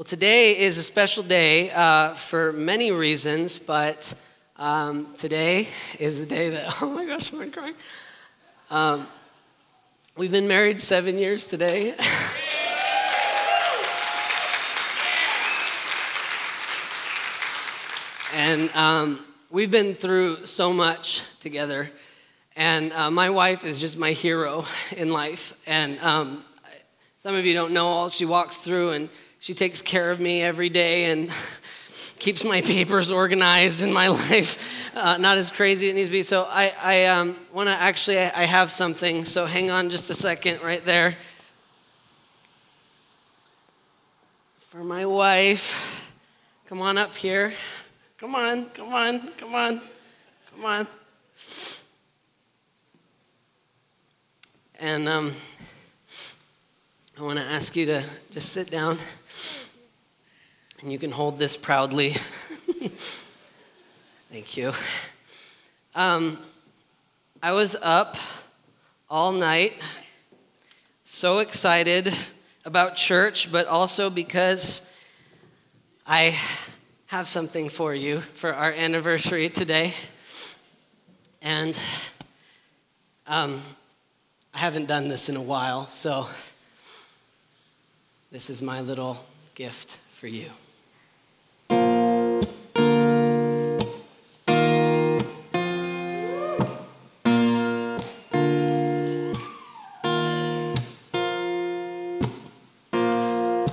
Well, today is a special day uh, for many reasons, but um, today is the day that, oh my gosh, I crying? Um, we've been married seven years today. and um, we've been through so much together. And uh, my wife is just my hero in life. And um, some of you don't know all she walks through, and she takes care of me every day and keeps my papers organized in my life. Uh, not as crazy as it needs to be. So I, I um, want to actually, I, I have something. So hang on just a second right there. For my wife. Come on up here. Come on, come on, come on, come on. And um, I want to ask you to just sit down and you can hold this proudly. Thank you. Um, I was up all night, so excited about church, but also because I have something for you for our anniversary today. And um, I haven't done this in a while, so this is my little gift for you.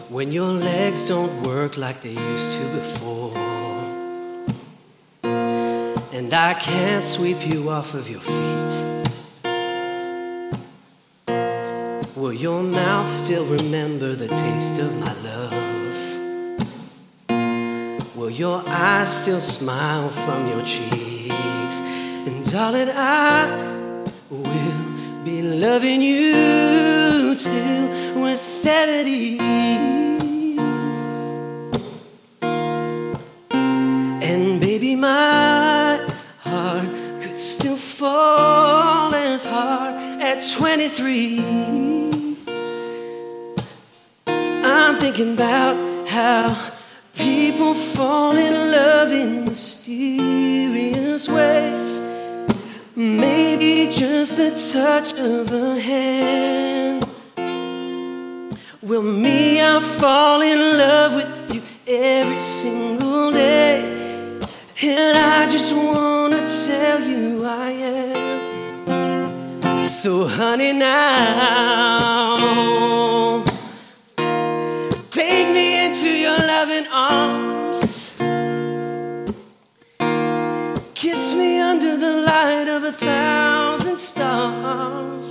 When your legs don't work like they used to before, and I can't sweep you off of your feet. Your mouth still remember the taste of my love? Will your eyes still smile from your cheeks? And darling, I will be loving you till we're 70. And baby, my heart could still fall as hard at 23. Thinking about how people fall in love in mysterious ways. Maybe just the touch of a hand. Well, me, I fall in love with you every single day. And I just wanna tell you I am. So, honey, now. Loving arms. Kiss me under the light of a thousand stars.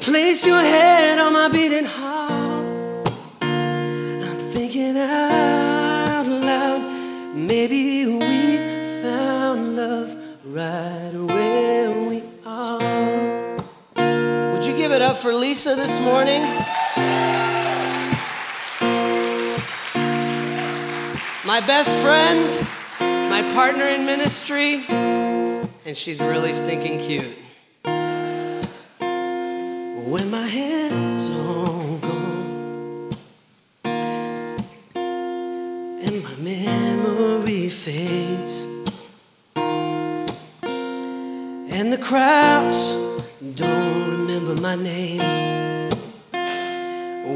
Place your head on my beating heart. I'm thinking out loud. Maybe we found love right where we are. Would you give it up for Lisa this morning? My best friend, my partner in ministry, and she's really stinking cute. When my hands are gone and my memory fades, and the crowds don't remember my name,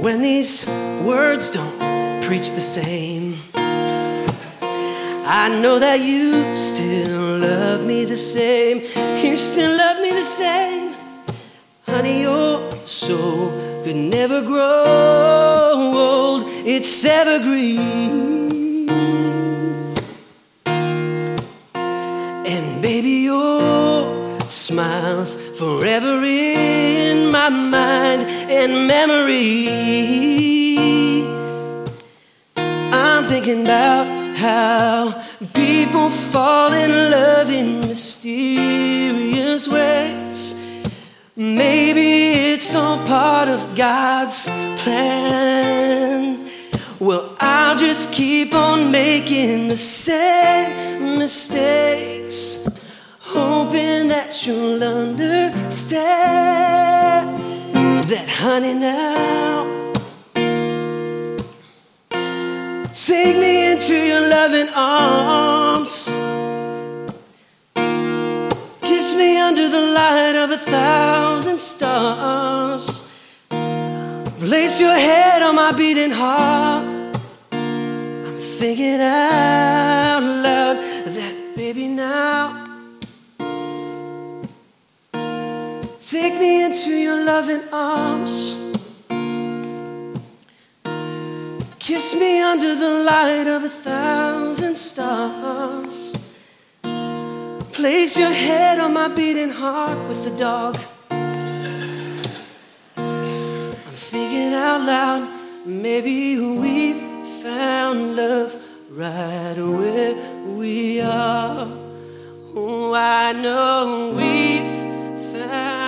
when these words don't preach the same. I know that you still love me the same. You still love me the same. Honey, your soul could never grow old. It's evergreen. And baby, your smiles forever in my mind and memory. I'm thinking about how people fall in love in mysterious ways. Maybe it's all part of God's plan. Well, I'll just keep on making the same mistakes, hoping that you'll understand that, honey, now Take me into your loving arms. Kiss me under the light of a thousand stars. Place your head on my beating heart. I'm thinking out loud that baby now. Take me into your loving arms. Kiss me under the light of a thousand stars. Place your head on my beating heart with the dog. I'm thinking out loud, maybe we've found love right where we are. Oh, I know we've found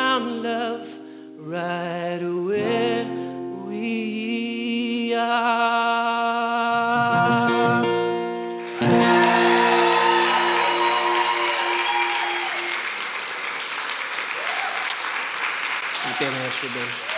Thank you, Ben.